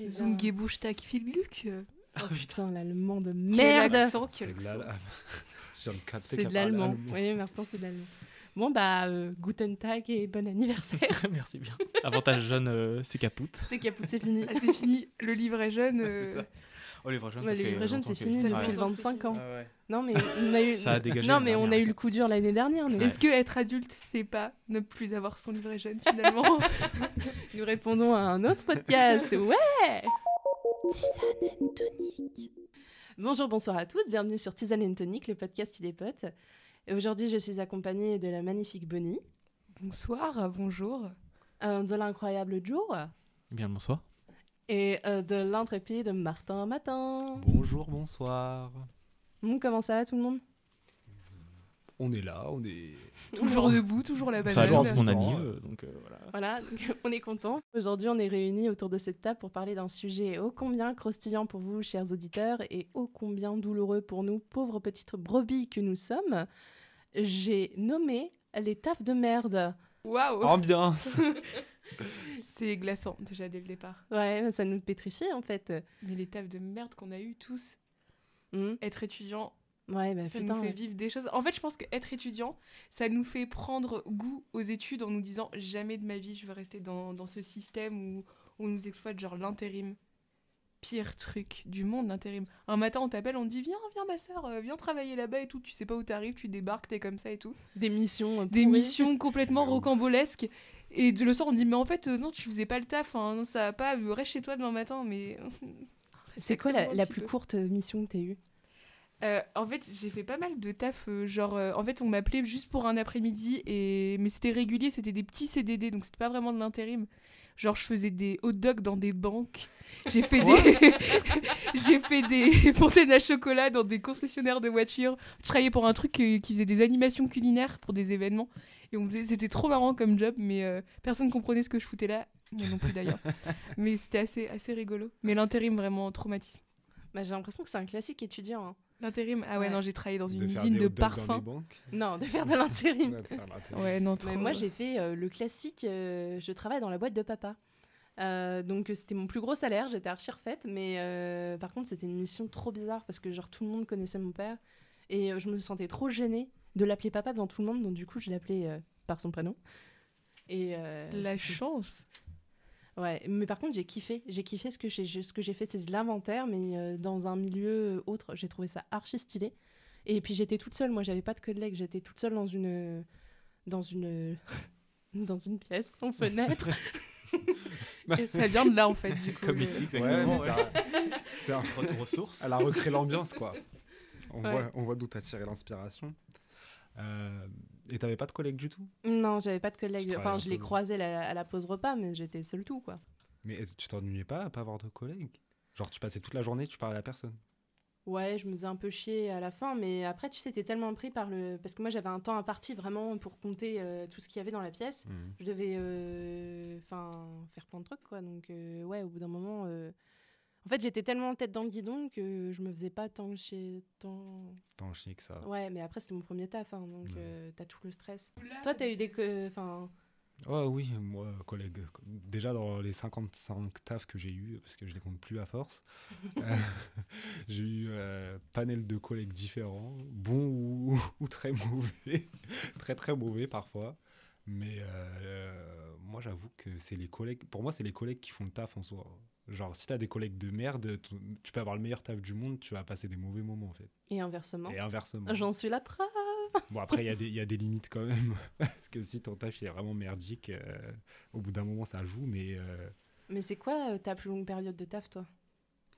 Eh bien- Zungebuchtak Filglück. Oh putain, l'allemand de merde. accent, C'est de l'allemand. allemand. Oui, Martin, c'est de l'allemand. Bon, bah, euh, Guten Tag et bon anniversaire. Merci bien. Avantage jeune, euh, c'est capoute. c'est caput, c'est fini. Ah, c'est fini, le livre est jeune. C'est euh, ça. Oh, Ouais, vrais jeunes, longtemps c'est fini depuis le longtemps que 25 ans. Ah ouais. Non, mais on a eu. Ça a dégagé Non, mais on a eu le coup dur l'année dernière. Nous, Est-ce que être adulte, c'est pas ne plus avoir son livret jeune finalement nous répondons à un autre podcast. Ouais Tisane and Tonic. Bonjour, bonsoir à tous. Bienvenue sur Tisane and Tonic, le podcast qui des potes. Et Aujourd'hui, je suis accompagnée de la magnifique Bonnie, Bonsoir, bonjour. euh, de l'incroyable Joe Bien le bonsoir. et euh, de l'intrépide Martin Matin. Bonjour, bonsoir. Bon, comment ça va tout le monde? On est là, on est. Toujours debout, toujours la Ça a banane. l'air mon Bon, anime, euh, euh, donc euh, voilà. Voilà, donc, on est content. Aujourd'hui, on est réunis autour de cette table pour parler d'un sujet ô combien croustillant pour vous, chers auditeurs, et ô combien douloureux pour nous, pauvres petites brebis que nous sommes. J'ai nommé les tafs de merde. Waouh, Ambiance c'est glaçant déjà dès le départ. Ouais, ça nous pétrifie en fait. Mais les tables de merde qu'on a eues tous, Hmm. être étudiant, Ouais, bah ça putain. nous fait ouais. vivre des choses. En fait, je pense qu'être étudiant, ça nous fait prendre goût aux études en nous disant jamais de ma vie je veux rester dans, dans ce système où on nous exploite genre l'intérim. Pire truc du monde, l'intérim. Un matin, on t'appelle, on te dit Viens, viens, ma soeur, euh, viens travailler là-bas et tout. Tu sais pas où t'arrives, tu débarques, t'es comme ça et tout. Des missions. Des missions complètement ouf. rocambolesques. Et de le soir, on dit Mais en fait, euh, non, tu faisais pas le taf, hein, non, ça va pas, euh, reste chez toi demain matin. Mais. C'est quoi la, plus peu. courte mission que t'as eue? Euh, en fait, j'ai fait pas mal de taf. euh, genre, euh, en fait, on m'appelait juste pour un après-midi, et... mais c'était régulier, c'était des petits CDD, donc c'était pas vraiment de l'intérim. Genre, je faisais des hot dogs dans des banques. J'ai fait des, j'ai fait des fontaines à chocolat dans des concessionnaires de voitures. Je travaillais pour un truc euh, qui faisait des animations culinaires pour des événements. Et on faisait, c'était trop marrant comme job, mais euh, personne comprenait ce que je foutais là. Moi non plus d'ailleurs. mais c'était assez, assez rigolo. Mais l'intérim, vraiment, traumatisme. bah, J'ai l'impression que c'est un classique étudiant. hein. L'intérim, ah ouais, Ouais. non, j'ai travaillé dans une usine des de parfums. Non, de faire de l'intérim. Ouais, non, trop. Mais moi, j'ai fait euh, le classique. euh, je travaille dans la boîte de papa. Euh, donc, c'était mon plus gros salaire. J'étais archi refaite. Mais euh, par contre, c'était une mission trop bizarre parce que, genre, tout le monde connaissait mon père. Et euh, je me sentais trop gênée de l'appeler papa devant tout le monde. Donc, du coup, je l'appelais euh, par son prénom. Et euh, La chance. Ouais, mais par contre, j'ai kiffé. J'ai kiffé ce que j'ai ce que j'ai fait, c'est de l'inventaire, mais euh, dans un milieu autre. J'ai trouvé ça archi stylé. Et puis j'étais toute seule. Moi, j'avais pas de collègues. J'étais toute seule dans une dans une dans une pièce sans fenêtre. Et ça vient de là, en fait, du coup. Comme ici, exactement. ouais. c'est un- Retour aux sources. Elle a recréé l'ambiance, quoi. On Ouais. voit, on voit d'où t'as tiré l'inspiration. Euh, et t'avais pas de collègues du tout non, j'avais pas de collègues. Enfin, je les croisais la- à la pause repas, mais j'étais seule tout, quoi. Mais tu t'ennuyais pas à pas avoir de collègues? Genre, tu passais toute la journée, tu parlais à personne? Ouais, je me faisais un peu chier à la fin, mais après, tu sais, t'es tellement pris par le. Parce que moi, j'avais un temps imparti vraiment pour compter euh, tout ce qu'il y avait dans la pièce. je devais euh, faire plein de trucs quoi donc euh, ouais au bout d'un moment en fait j'étais tellement en tête dans le guidon que je me faisais pas tant chez tant Tant chier que ça. ouais mais après c'était mon premier taf hein, donc Ouais. euh, t'as tout le stress toi t'as eu des que enfin Oh oui, moi, collègue. Déjà dans les 55 tafs que j'ai eu, parce que je les compte plus à force, euh, j'ai eu euh, panel de collègues différents, bons ou, ou très mauvais, très très mauvais parfois. Mais euh, moi, j'avoue que c'est les collègues. Pour moi, c'est les collègues qui font le taf en soi. Genre, si t'as des collègues de merde, tu- peux avoir le meilleur taf du monde, tu vas passer des mauvais moments en fait. et inversement Et inversement. j'en suis la preuve Bon, après, il y, a des- il y a des limites quand même. Parce que si ton taf est vraiment merdique, euh, au bout d'un moment, ça joue. Mais euh, mais c'est quoi euh, ta plus longue période de taf toi?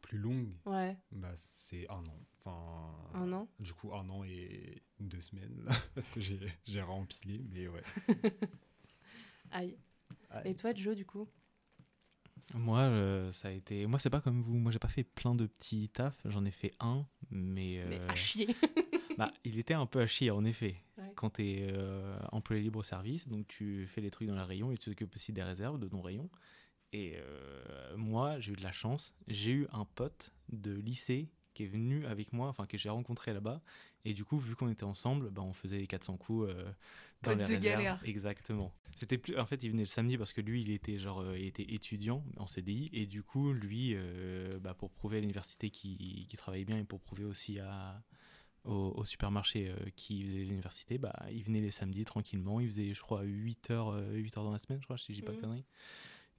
Plus longue, ouais bah, c'est un an. Enfin, un an? Du coup, un an et deux semaines. là, parce que j'ai rempilé. Mais ouais. aïe Ah, et toi Joe du coup? Moi, euh, ça a été. Moi, c'est pas comme vous. Moi, j'ai pas fait plein de petits tafs. J'en ai fait un, mais. mais euh, à chier bah, il était un peu à chier, en effet. Ouais. Quand tu es employé libre-service, donc tu fais les trucs dans la rayon et tu t'occupes aussi des réserves de ton rayon. Et euh, moi, j'ai eu de la chance. J'ai eu un pote de lycée qui est venu avec moi, enfin que j'ai rencontré là-bas. Et du coup, vu qu'on était ensemble, bah, on faisait les 400 coups euh, dans Pote les de galère. Exactement. C'était plus. En fait, il venait le samedi parce que lui, il était genre, euh, il était étudiant en CDI et du coup, lui, euh, bah, pour prouver à l'université qu'il travaillait bien et pour prouver aussi à au, au supermarché qui faisait l'université, bah, il venait les samedis tranquillement. Il faisait, je crois, 8 heures, euh, 8 heures dans la semaine, je crois, si je dis pas de Mhm. conneries.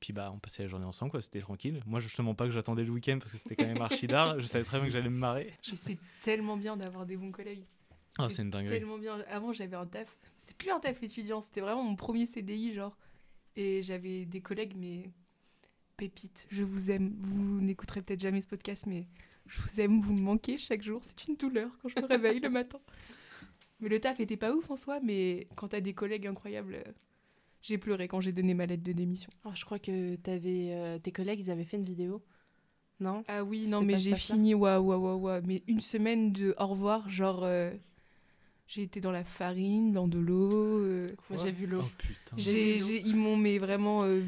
Puis bah, on passait la journée ensemble, quoi. C'était tranquille. Moi, justement, pas que j'attendais le week-end parce que c'était quand même archi d'art. Je savais très bien que j'allais me marrer. C'est tellement bien d'avoir des bons collègues. Oh, C'est c'est une dinguerie. Tellement bien. Avant, j'avais un taf. C'était plus un taf étudiant, c'était vraiment mon premier CDI, genre. Et j'avais des collègues, mais pépites, je vous aime. Vous n'écouterez peut-être jamais ce podcast, mais je vous aime, vous me manquez chaque jour. C'est une douleur quand je me réveille le matin. Mais le taf était pas ouf en soi, mais quand t'as des collègues incroyables, euh, j'ai pleuré quand j'ai donné ma lettre de démission. Alors, je crois que avais, euh, tes collègues, ils avaient fait une vidéo. Non? Ah oui, non, mais j'ai fini, waouh, waouh, waouh, waouh. Mais une semaine de au revoir, genre, euh, j'ai été dans la farine, dans de l'eau. euh, j'ai vu l'eau. Oh putain. ils m'ont mais vraiment euh,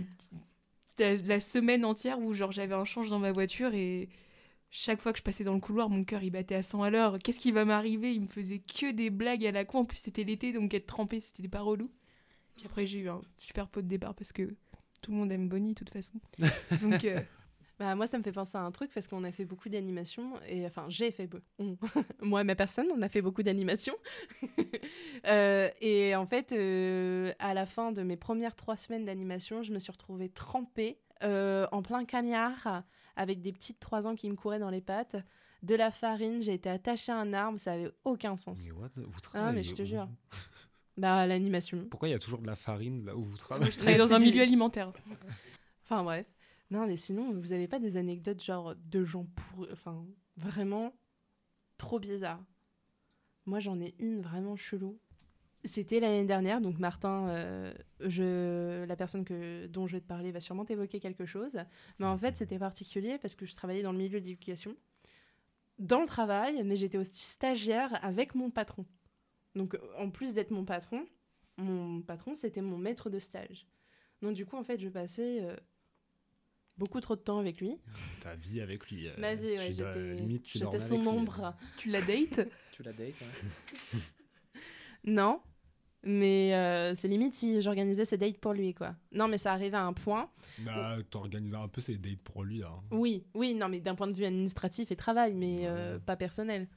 la, la semaine entière où genre j'avais un change dans ma voiture et chaque fois que je passais dans le couloir, mon cœur il battait à 100 à l'heure. Qu'est-ce qui va m'arriver? Il me faisait que des blagues à la con. En plus c'était l'été donc être trempé c'était pas relou. Puis après j'ai eu un super pot de départ parce que tout le monde aime Bonnie de toute façon. Donc euh, Bah, moi, ça me fait penser à un truc parce qu'on a fait beaucoup d'animations. Et enfin, j'ai fait. on- moi et ma personne, on a fait beaucoup d'animations. Euh, et en fait, euh, à la fin de mes premières trois semaines d'animation, je me suis retrouvée trempée euh, en plein cagnard avec des petites trois ans qui me couraient dans les pattes. De la farine, j'ai été attachée à un arbre, ça avait aucun sens. Mais what Vous Ah, mais je te jure. Bah, l'animation. Pourquoi il y a toujours de la farine là où vous travaillez je travaillais Mais dans un milieu alimentaire. Enfin bref. Non, mais sinon, vous avez pas des anecdotes genre de gens pour... Enfin, vraiment trop bizarres? Moi, j'en ai une vraiment chelou. C'était l'année dernière, donc Martin, euh, je, la personne que, dont je vais te parler va sûrement t'évoquer quelque chose. Mais en fait, c'était particulier parce que je travaillais dans le milieu de l'éducation. Dans le travail, mais j'étais aussi stagiaire avec mon patron. Donc, en plus d'être mon patron, mon patron, c'était mon maître de stage. Donc, du coup, en fait, je passais euh, beaucoup trop de temps avec lui. Ta vie avec lui. euh, Ma vie, ouais, j'étais son ombre. Tu la dates? Tu la dates Non, mais euh, c'est limite si j'organisais ses dates pour lui, quoi. Non, mais ça arrivait à un point. Bah, t'organises un peu ses dates pour lui, là. hein. Oui, oui, non, mais d'un point de vue administratif et travail, mais euh, Ouais. pas personnel.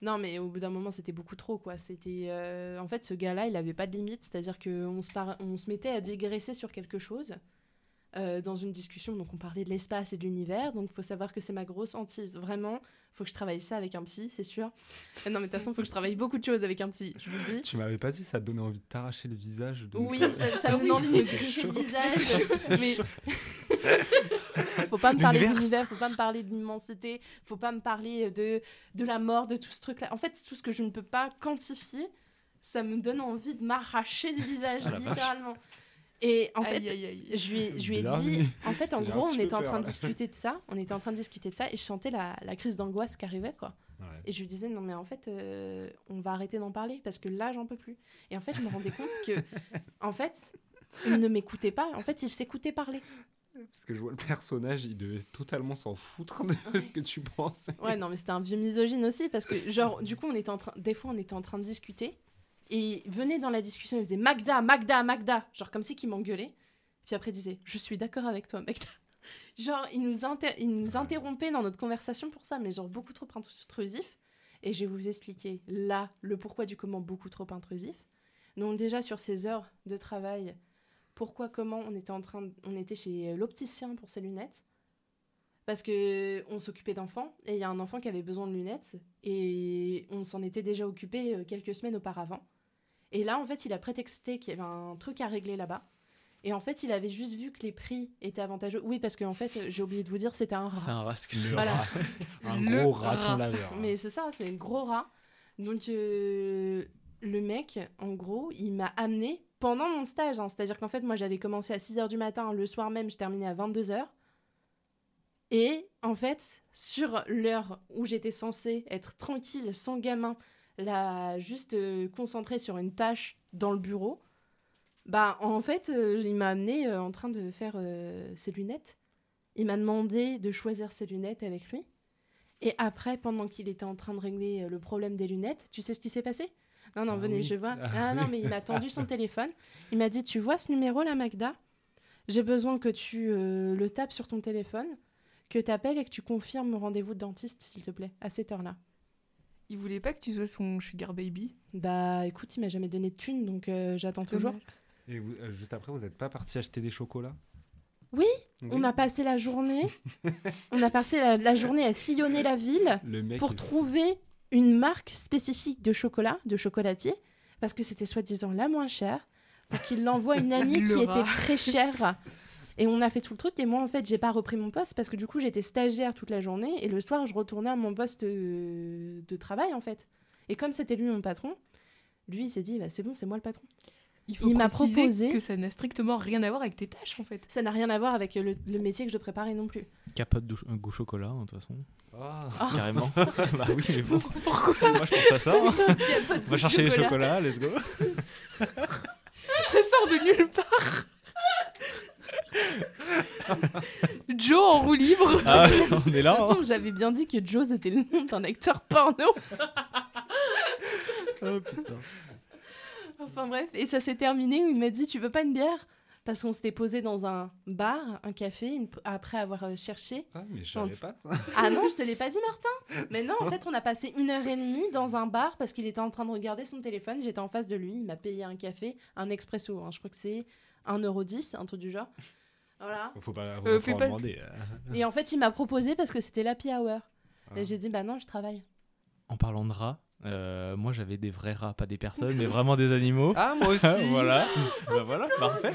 Non, mais au bout d'un moment, c'était beaucoup trop, quoi. C'était, euh, en fait, ce gars-là, il avait pas de limite, c'est-à-dire qu'on se, par- on se mettait à digresser sur quelque chose euh, dans une discussion. Donc, on parlait de l'espace et de l'univers. Donc, il faut savoir que c'est ma grosse hantise. Vraiment, faut que je travaille ça avec un psy, c'est sûr. Non, mais de toute façon, faut que je travaille beaucoup de choses avec un psy, je vous le dis. Tu m'avais pas dit ça te donnait envie de t'arracher le visage. Oui, ça, ça me donne envie de me griffer le visage, mais faut pas me parler L'univers. d'univers, faut pas me parler d'immensité, faut pas me parler de, de la mort, de tout ce truc-là. En fait, tout ce que je ne peux pas quantifier, ça me donne envie de m'arracher le visage, Ah vache. littéralement. Et en fait, Aïe, aïe, aïe. je lui, ai- je lui ai dit, en fait, en gros, on était en peur, train de discuter de ça, on était en train de discuter de ça, et je sentais la, la crise d'angoisse qui arrivait, quoi. Ouais. Et je lui disais, non, mais en fait, euh, on va arrêter d'en parler parce que là, j'en peux plus. Et en fait, je me rendais compte que, en fait, il ne m'écoutait pas. En fait, il s'écoutait parler. Parce que je vois le personnage, il devait totalement s'en foutre de ce que tu pensais. Ouais, non, mais c'était un vieux misogyne aussi parce que, genre, du coup, on était en train, des fois, on était en train de discuter et il venait dans la discussion, il faisait Magda, Magda, Magda, genre comme si qu'il m'engueulait. Puis après, il disait, je suis d'accord avec toi, Magda. Genre, il nous, inter- il nous interrompait dans notre conversation pour ça, mais genre beaucoup trop intrusif. Et je vais vous expliquer là le pourquoi du comment beaucoup trop intrusif. Donc déjà sur ces heures de travail, pourquoi comment on était en train, de- on était chez l'opticien pour ses lunettes, parce que on s'occupait d'enfants et il y a un enfant qui avait besoin de lunettes et on s'en était déjà occupé euh, quelques semaines auparavant. Et là en fait il a prétexté qu'il y avait un truc à régler là-bas. Et en fait, il avait juste vu que les prix étaient avantageux. Oui, parce qu'en fait, j'ai oublié de vous dire, c'était un rat. C'est un rasque. Le Voilà. rat. Un Le gros rat. raton laveur. Mais c'est ça, c'est un gros rat. Donc, euh, le mec, en gros, il m'a amené pendant mon stage. hein. C'est-à-dire qu'en fait, moi, j'avais commencé à 6h du matin. Le soir même, je terminais à 22h. Et en fait, sur l'heure où j'étais censée être tranquille, sans gamin, là, juste euh, concentrée sur une tâche dans le bureau, bah, en fait, euh, il m'a amené euh, en train de faire ses lunettes. Il m'a demandé de choisir ses lunettes avec lui. Et après, pendant qu'il était en train de régler le problème des lunettes, tu sais ce qui s'est passé? Non, non, Ah venez, oui. je vois. Ah Ah non, mais il m'a tendu son téléphone. Il m'a dit, tu vois ce numéro là, Magda? J'ai besoin que tu euh, le tapes sur ton téléphone, que tu appelles et que tu confirmes mon rendez-vous de dentiste, s'il te plaît, à cette heure-là. Il voulait pas que tu sois son sugar baby? Bah écoute, il m'a jamais donné de thunes, donc euh, j'attends toujours. Et vous- euh, juste après, vous n'êtes pas parti acheter des chocolats Oui, Oui. On a passé la journée, on a passé la, la journée à sillonner la ville pour trouver une marque spécifique de chocolat, de chocolatier, parce que c'était soi-disant la moins chère, pour qu'il l'envoie à une amie qui était très chère. Et on a fait tout le truc, et moi en fait, j'ai pas repris mon poste parce que du coup, j'étais stagiaire toute la journée, et le soir, je retournais à mon poste euh, de travail en fait. Et comme c'était lui mon patron, lui il s'est dit, bah, c'est bon, c'est moi le patron. Il, faut Il m'a proposé- que ça n'a strictement rien à voir avec tes tâches en fait. Ça n'a rien à voir avec le, le métier que je préparais non plus. Capote de goût chocolat, hein, de toute façon. Ah. Oh, Carrément. bah oui, mais bon. Pourquoi Moi, je pense à ça. hein. il y a pas de On va chercher les chocolats, let's go. ça sort de nulle part Joe en roue libre Ah, on est De là. toute hein. façon, j'avais bien dit que Joe c'était le nom d'un acteur porno. Oh putain. Enfin bref, et ça s'est terminé où il m'a dit Tu veux pas une bière? Parce qu'on s'était posé dans un bar, un café, une- après avoir euh, cherché. Ah, mais je savais pas ça. Ah non, je te l'ai pas dit, Martin Mais non, en fait, on a passé une heure et demie dans un bar parce qu'il était en train de regarder son téléphone. J'étais en face de lui, il m'a payé un café, un expresso. hein. Je crois que c'est 1,10€, un truc du genre. Voilà. Faut pas, faut Euh, en pas- demander. euh. Et en fait, il m'a proposé parce que c'était l'happy hour. Ah. Et j'ai dit Bah non, je travaille. En parlant de rats, euh, moi j'avais des vrais rats, pas des personnes, mais vraiment des animaux. Ah, moi aussi. voilà. bah voilà, parfait.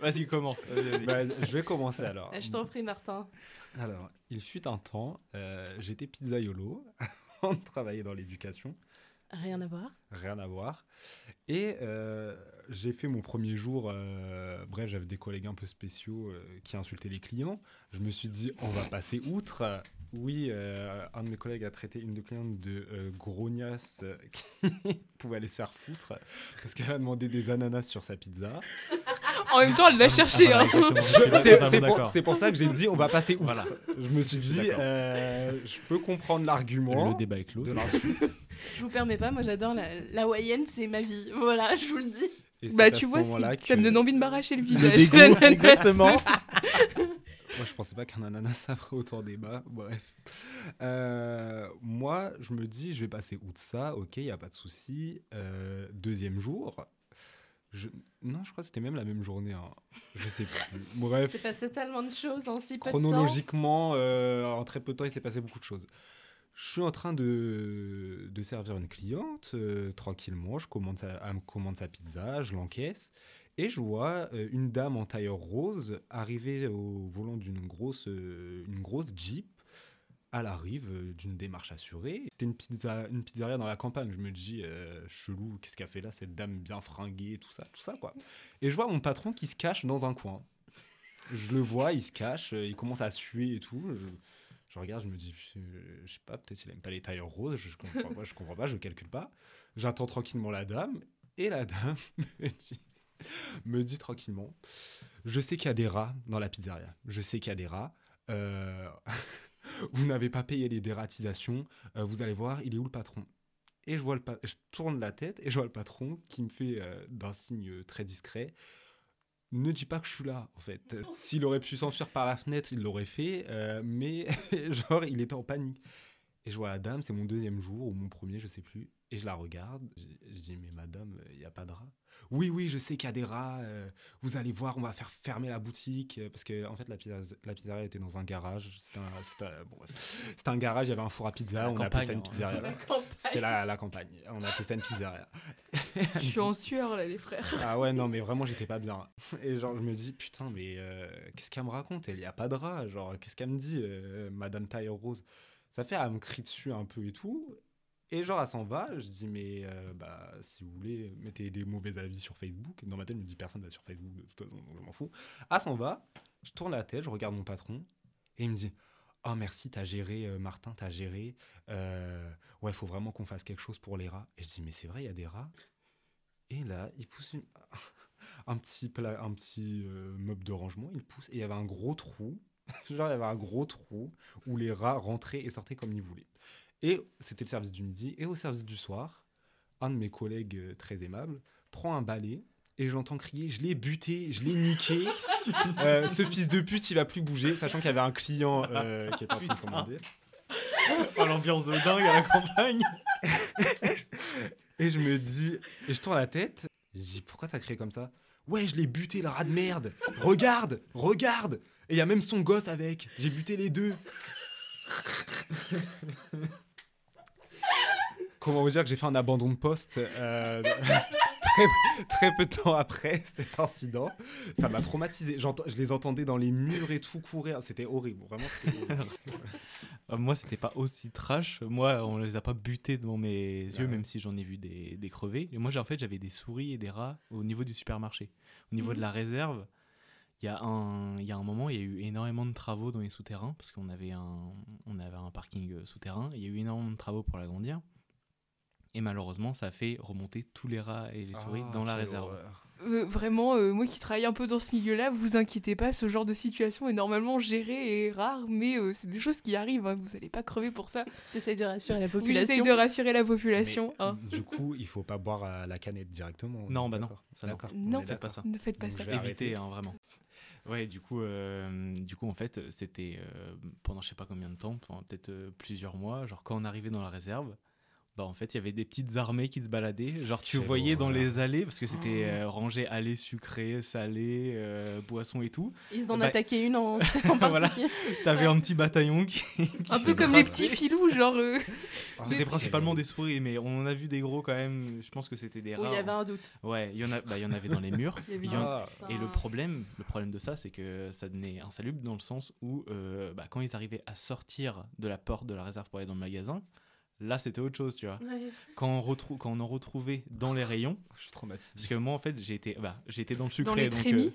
Vas-y, commence. Vas-y, vas-y. Bah, je vais commencer alors. Je t'en prie, Martin. Alors, il fut un temps, euh, j'étais pizzaiolo, on travaillait dans l'éducation, Rien à voir. rien à voir. Et euh, j'ai fait mon premier jour, euh, bref, j'avais des collègues un peu spéciaux euh, qui insultaient les clients. Je me suis dit, on va passer outre. Oui, euh, un de mes collègues a traité une de clientes de euh, grognasse euh, qui pouvait aller se faire foutre parce qu'elle a demandé des ananas sur sa pizza. En même temps, elle l'a cherché. Voilà, hein. C'est pour, d'accord. c'est pour ça que j'ai dit, on va passer outre. Voilà. Je me suis dit, euh, je peux comprendre l'argument Le débat est clos. de. Je vous permets pas, moi j'adore la, la Wayenne, c'est ma vie. Voilà, je vous le dis. Et Bah tu vois, ça me donne envie de m'arracher le Le visage. dégoût, exactement. Moi, je pensais pas qu'un ananas ça ferait autant débat. Bref. Euh, moi, je me dis, je vais passer outre ça. Ok, il n'y a pas de souci. Euh, deuxième jour. Je... Non, je crois que c'était même la même journée. hein. Je sais plus. Bref. C'est passé tellement de choses en si peu de temps. Chronologiquement, euh, en très peu de temps, il s'est passé beaucoup de choses. Je suis en train de, de servir une cliente tranquillement. Je commande sa, elle me commande sa pizza, je l'encaisse. Et je vois euh, une dame en tailleur rose arriver au volant d'une grosse, euh, une grosse Jeep. Elle arrive euh, d'une démarche assurée. C'était une, pizza, une pizzeria dans la campagne. Je me dis, chelou, qu'est-ce qu'elle fait là, cette dame bien fringuée, tout ça, tout ça, quoi. Et je vois mon patron qui se cache dans un coin. Je le vois, il se cache, il commence à suer et tout. Je, regarde, je me dis, je sais pas, peut-être il aime pas les tailleurs roses, je, je comprends pas, je comprends pas, je calcule pas. J'attends tranquillement la dame, et la dame me dit, me dit tranquillement, je sais qu'il y a des rats dans la pizzeria, je sais qu'il y a des rats. euh, vous n'avez pas payé les dératisations, euh, vous allez voir, il est où le patron? Et je vois le pa- je tourne la tête et je vois le patron qui me fait euh, d'un signe très discret ne dis pas que je suis là, en fait. S'il aurait pu s'enfuir par la fenêtre, il l'aurait fait, euh, mais genre, il était en panique. Et je vois la dame, c'est mon deuxième jour, ou mon premier, je sais plus, et je la regarde, je, je dis, mais madame, il n'y a pas de rats Oui, oui, je sais qu'il y a des rats, euh, vous allez voir, on va faire fermer la boutique, euh, parce que, en fait, la, pizza, la pizzeria était dans un garage, c'était un, c'était un- bon, bref. C'était un garage, il y avait un four à pizza, La on a appelé ça une hein. pizzeria. La campagne. C'était la, la campagne, on a appelé ça une pizzeria. Je suis en sueur là, les frères. Ah ouais, non, mais vraiment, j'étais pas bien. Et genre, je me dis, putain, mais euh, qu'est-ce qu'elle me raconte? Elle y a pas de rat. Genre, qu'est-ce qu'elle me dit, euh, Madame Tailleur Rose? Ça fait, elle me crie dessus un peu et tout. Et genre, elle s'en va. Je dis, mais euh, bah, si vous voulez, mettez des mauvais avis sur Facebook. Dans ma tête, je me dis, personne va sur Facebook, de toute façon, donc je m'en fous. Elle s'en va. Je tourne la tête, je regarde mon patron. Et il me dit, oh merci, t'as géré, euh, Martin, t'as géré. Euh, ouais, faut vraiment qu'on fasse quelque chose pour les rats. Et je dis, mais c'est vrai, il y a des rats. Et là, il pousse un petit, pla- un petit euh, meuble de rangement, il pousse, et il y avait un gros trou Genre, il y avait un gros trou où les rats rentraient et sortaient comme ils voulaient. Et c'était le service du midi. Et au service du soir, un de mes collègues euh, très aimables prend un balai et je l'entends crier Je l'ai buté, je l'ai niqué. Euh, ce fils de pute, il va plus bouger, sachant qu'il y avait un client euh, qui était en train de commander. Oh, l'ambiance de dingue à la campagne. Et je me dis, et je tourne la tête, je dis pourquoi t'as crié comme ça? Ouais, je l'ai buté, le rat de merde. Regarde, regarde. Et il y a même son gosse avec. J'ai buté les deux. Comment vous dire que j'ai fait un abandon de poste euh, très, très peu de temps après cet incident Ça m'a traumatisé. Je les entendais dans les murs et tout courir. C'était horrible. Vraiment, horrible. Euh, moi, c'était pas aussi trash. Moi, on les a pas butés devant mes yeux, ouais. même si j'en ai vu des, des crevés. Et moi, en fait, j'avais des souris et des rats au niveau du supermarché. Au niveau de la réserve, il y, a un- il y a un moment, il y a eu énormément de travaux dans les souterrains, parce qu'on avait un, on avait un parking euh, souterrain. Il y a eu énormément de travaux pour l'agrandir. Et malheureusement, ça a fait remonter tous les rats et les souris Ah, dans la réserve. Euh, vraiment, euh, moi qui travaille un peu dans ce milieu-là, vous inquiétez pas, ce genre de situation est normalement géré et rare, mais euh, c'est des choses qui arrivent, hein, vous allez pas crever pour ça. T'essayes de rassurer la Oui, population. J'essaye de rassurer la population. Mais, hein. Du coup, il faut pas boire à la canette directement. on Non, bah non, ça non. D'accord. Non. Faites pas ça. Ne faites pas Donc, ça. Éviter, hein, vraiment. Ouais, du coup, euh, du coup, en fait, c'était euh, pendant je sais pas combien de temps, pendant peut-être euh, plusieurs mois, genre quand on arrivait dans la réserve, bah en fait, il y avait des petites armées qui se baladaient. Genre, tu voyais dans les allées, parce que c'était Oh. euh, rangé allées sucrées, salées, euh, boissons et tout. Ils en Bah- attaquaient une en, en Voilà. T'avais Ouais. un petit bataillon qui. Un qui peu comme les petits filous, genre. euh, Ah, C'était principalement des souris, mais on en a vu des gros quand même. Je pense que c'était des rats. il y avait un doute. Ouais, il y en a, bah, il y en avait dans les murs. Il y avait y en- Ah. Et le problème, le problème de ça, c'est que ça devenait insalubre dans le sens où, euh, bah, quand ils arrivaient à sortir de la porte de la réserve pour aller dans le magasin, là, c'était autre chose, tu vois. Ouais. Quand on, retrou- quand on en retrouvait dans les rayons, Je suis traumatisé. parce que moi, en fait, j'ai été, bah, j'ai été dans le sucré, les donc euh,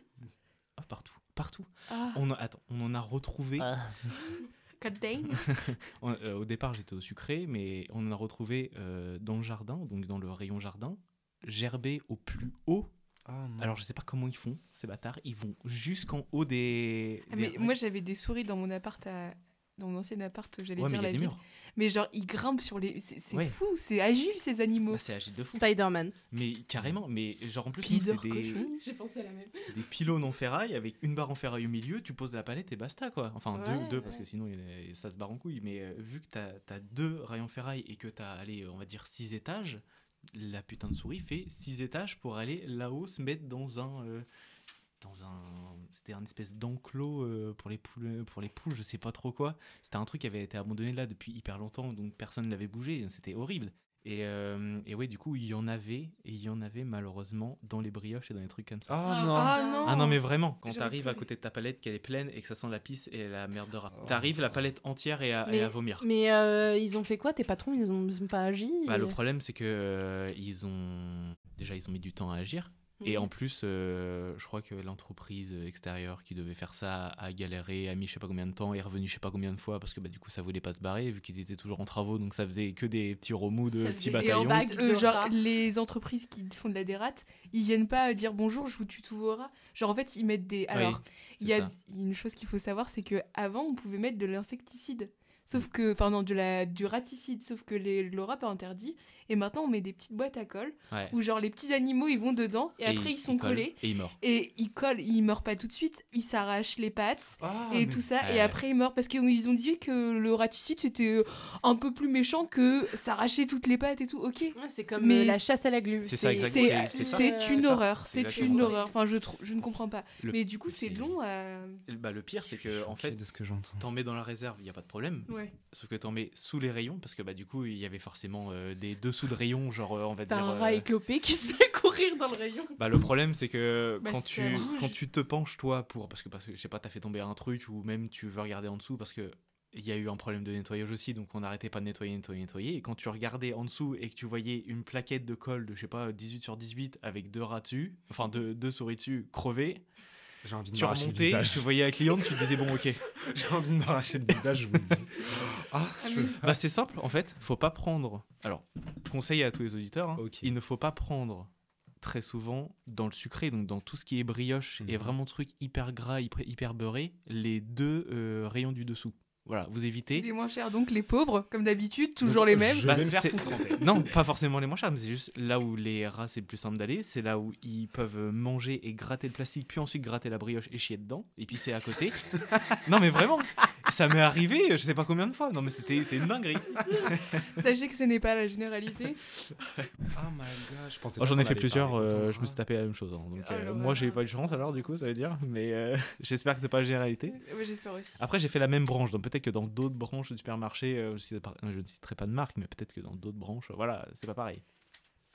ah, partout, partout. Ah, On, a- attends, on en a retrouvé. God on- euh, au départ, j'étais au sucré, mais on en a retrouvé euh, dans le jardin, donc dans le rayon jardin, gerbé au plus haut. Ah. Alors, je sais pas comment ils font, ces bâtards. Ils vont jusqu'en haut des. Ah, des mais moi j'avais des souris dans mon appart à- dans mon ancien appart, j'allais Ouais, dire la ville. murs. Mais genre ils grimpent sur les c'est Ouais. fou, c'est agile ces animaux. Bah, c'est agile de fou. Spider-Man. Mais carrément, mais genre en plus, c'est des, cochon. J'ai pensé à la même. c'est des pylônes en ferraille avec une barre en ferraille au milieu, tu poses la palette et basta quoi. Enfin, Ouais, deux, deux parce que sinon a- ça se barre en couille. Mais euh, vu que t'as as deux rails en ferraille et que t'as, allez, on va dire six étages, la putain de souris fait six étages pour aller là-haut se mettre dans un. euh, dans un c'était un espèce d'enclos euh, pour les poules pour les poules je sais pas trop quoi. C'était un truc qui avait été abandonné là depuis hyper longtemps donc personne ne l'avait bougé c'était horrible. Et, euh, et ouais du coup il y en avait et il y en avait malheureusement dans les brioches et dans les trucs comme ça. Ah non. Ah non. ah non mais vraiment quand t'arrives à côté de ta palette qu'elle est pleine et que ça sent la pisse et la merde de rat. T'arrives la palette entière et à, et Mais- à vomir. Mais euh, ils ont fait quoi Tes patrons, ils ont, ils ont pas agi bah, le problème c'est que euh, ils ont déjà ils ont mis du temps à agir Et Mhm. en plus, euh, je crois que l'entreprise extérieure qui devait faire ça a galéré, a mis je sais pas combien de temps, est revenu je sais pas combien de fois parce que bah, du coup ça voulait pas se barrer vu qu'ils étaient toujours en travaux donc ça faisait que des petits remous de Ça petits faisait- Et en bataillons. vague euh, genre, les entreprises qui font de la dérate, ils viennent pas dire bonjour, je vous tue tous vos rats. Genre, en fait, ils mettent des. Alors, il y a ça. une chose qu'il faut savoir, c'est que avant on pouvait mettre de l'insecticide. Sauf que. Enfin, non, de la, du raticide. Sauf que les, le rap est interdit. Et maintenant, on met des petites boîtes à colle Ouais. où, genre, les petits animaux, ils vont dedans. Et, Et après, ils sont collent collés. Et ils meurent. Et ils collent, ils meurent pas tout de suite. Ils s'arrachent les pattes. Ah, et mais- tout ça, Ouais. et après ils meurent parce qu'ils ont dit que le raticide c'était un peu plus méchant que s'arracher toutes les pattes et tout. Ok, Ouais, c'est comme Mais euh, la chasse à la glu. C'est une horreur, C'est une horreur. Enfin, je, je ne comprends pas. Le- Mais du coup, c'est long à. Bah, le pire c'est que en fait de ce que j'entends. t'en mets dans la réserve, il y a pas de problème. Ouais. Sauf que t'en mets sous les rayons parce que bah du coup il y avait forcément euh, des dessous de rayons genre euh, on va T'as dire. un euh, rat éclopé qui se fait courir dans le rayon. Bah, le problème, c'est que Bah, quand, c'est tu, rouge. quand tu te penches, toi, pour. Parce que, parce que je sais pas, t'as fait tomber un truc ou même tu veux regarder en dessous parce que. Il y a eu un problème de nettoyage aussi, donc on n'arrêtait pas de nettoyer, nettoyer, nettoyer. Et quand tu regardais en dessous et que tu voyais une plaquette de colle de, je sais pas, 18 sur 18 avec deux rats dessus, enfin deux, deux souris dessus, crevées, J'ai envie de tu m'arracher le remontais, visage. tu voyais la cliente, tu te disais, bon, ok. J'ai envie de m'arracher le visage, je vous le dis. Ah, je- Bah, c'est simple, en fait, faut pas prendre. Alors, conseil à tous les auditeurs, hein, il ne faut pas prendre très souvent dans le sucré, donc dans tout ce qui est brioche et Mhm. vraiment truc hyper gras, hyper, hyper beurré, les deux euh, rayons du dessous. Voilà, vous évitez. les moins chers, donc les pauvres, comme d'habitude, toujours Donc, les mêmes. Je Bah, vais me faire c'est- foutre en fait. Non, pas forcément les moins chers, mais c'est juste là où les rats c'est le plus simple d'aller, c'est là où ils peuvent manger et gratter le plastique, puis ensuite gratter la brioche et chier dedans, et puis c'est à côté. non mais vraiment, ça m'est arrivé, je sais pas combien de fois. Non mais c'était c'est une dinguerie. Sachez que ce n'est pas la généralité. Oh my god, je pensais Oh, pas J'en ai fait plusieurs, euh, je me suis tapé la même chose. hein. Donc euh, genre, moi j'ai pas eu de chance alors du coup ça veut dire, mais euh, j'espère que c'est pas la généralité. Ouais, J'espère aussi. Après j'ai fait la même branche, donc peut-être que dans d'autres branches de supermarché, euh, je, citerai pas- je ne citerai pas de marque, mais peut-être que dans d'autres branches, euh, voilà, c'est pas pareil.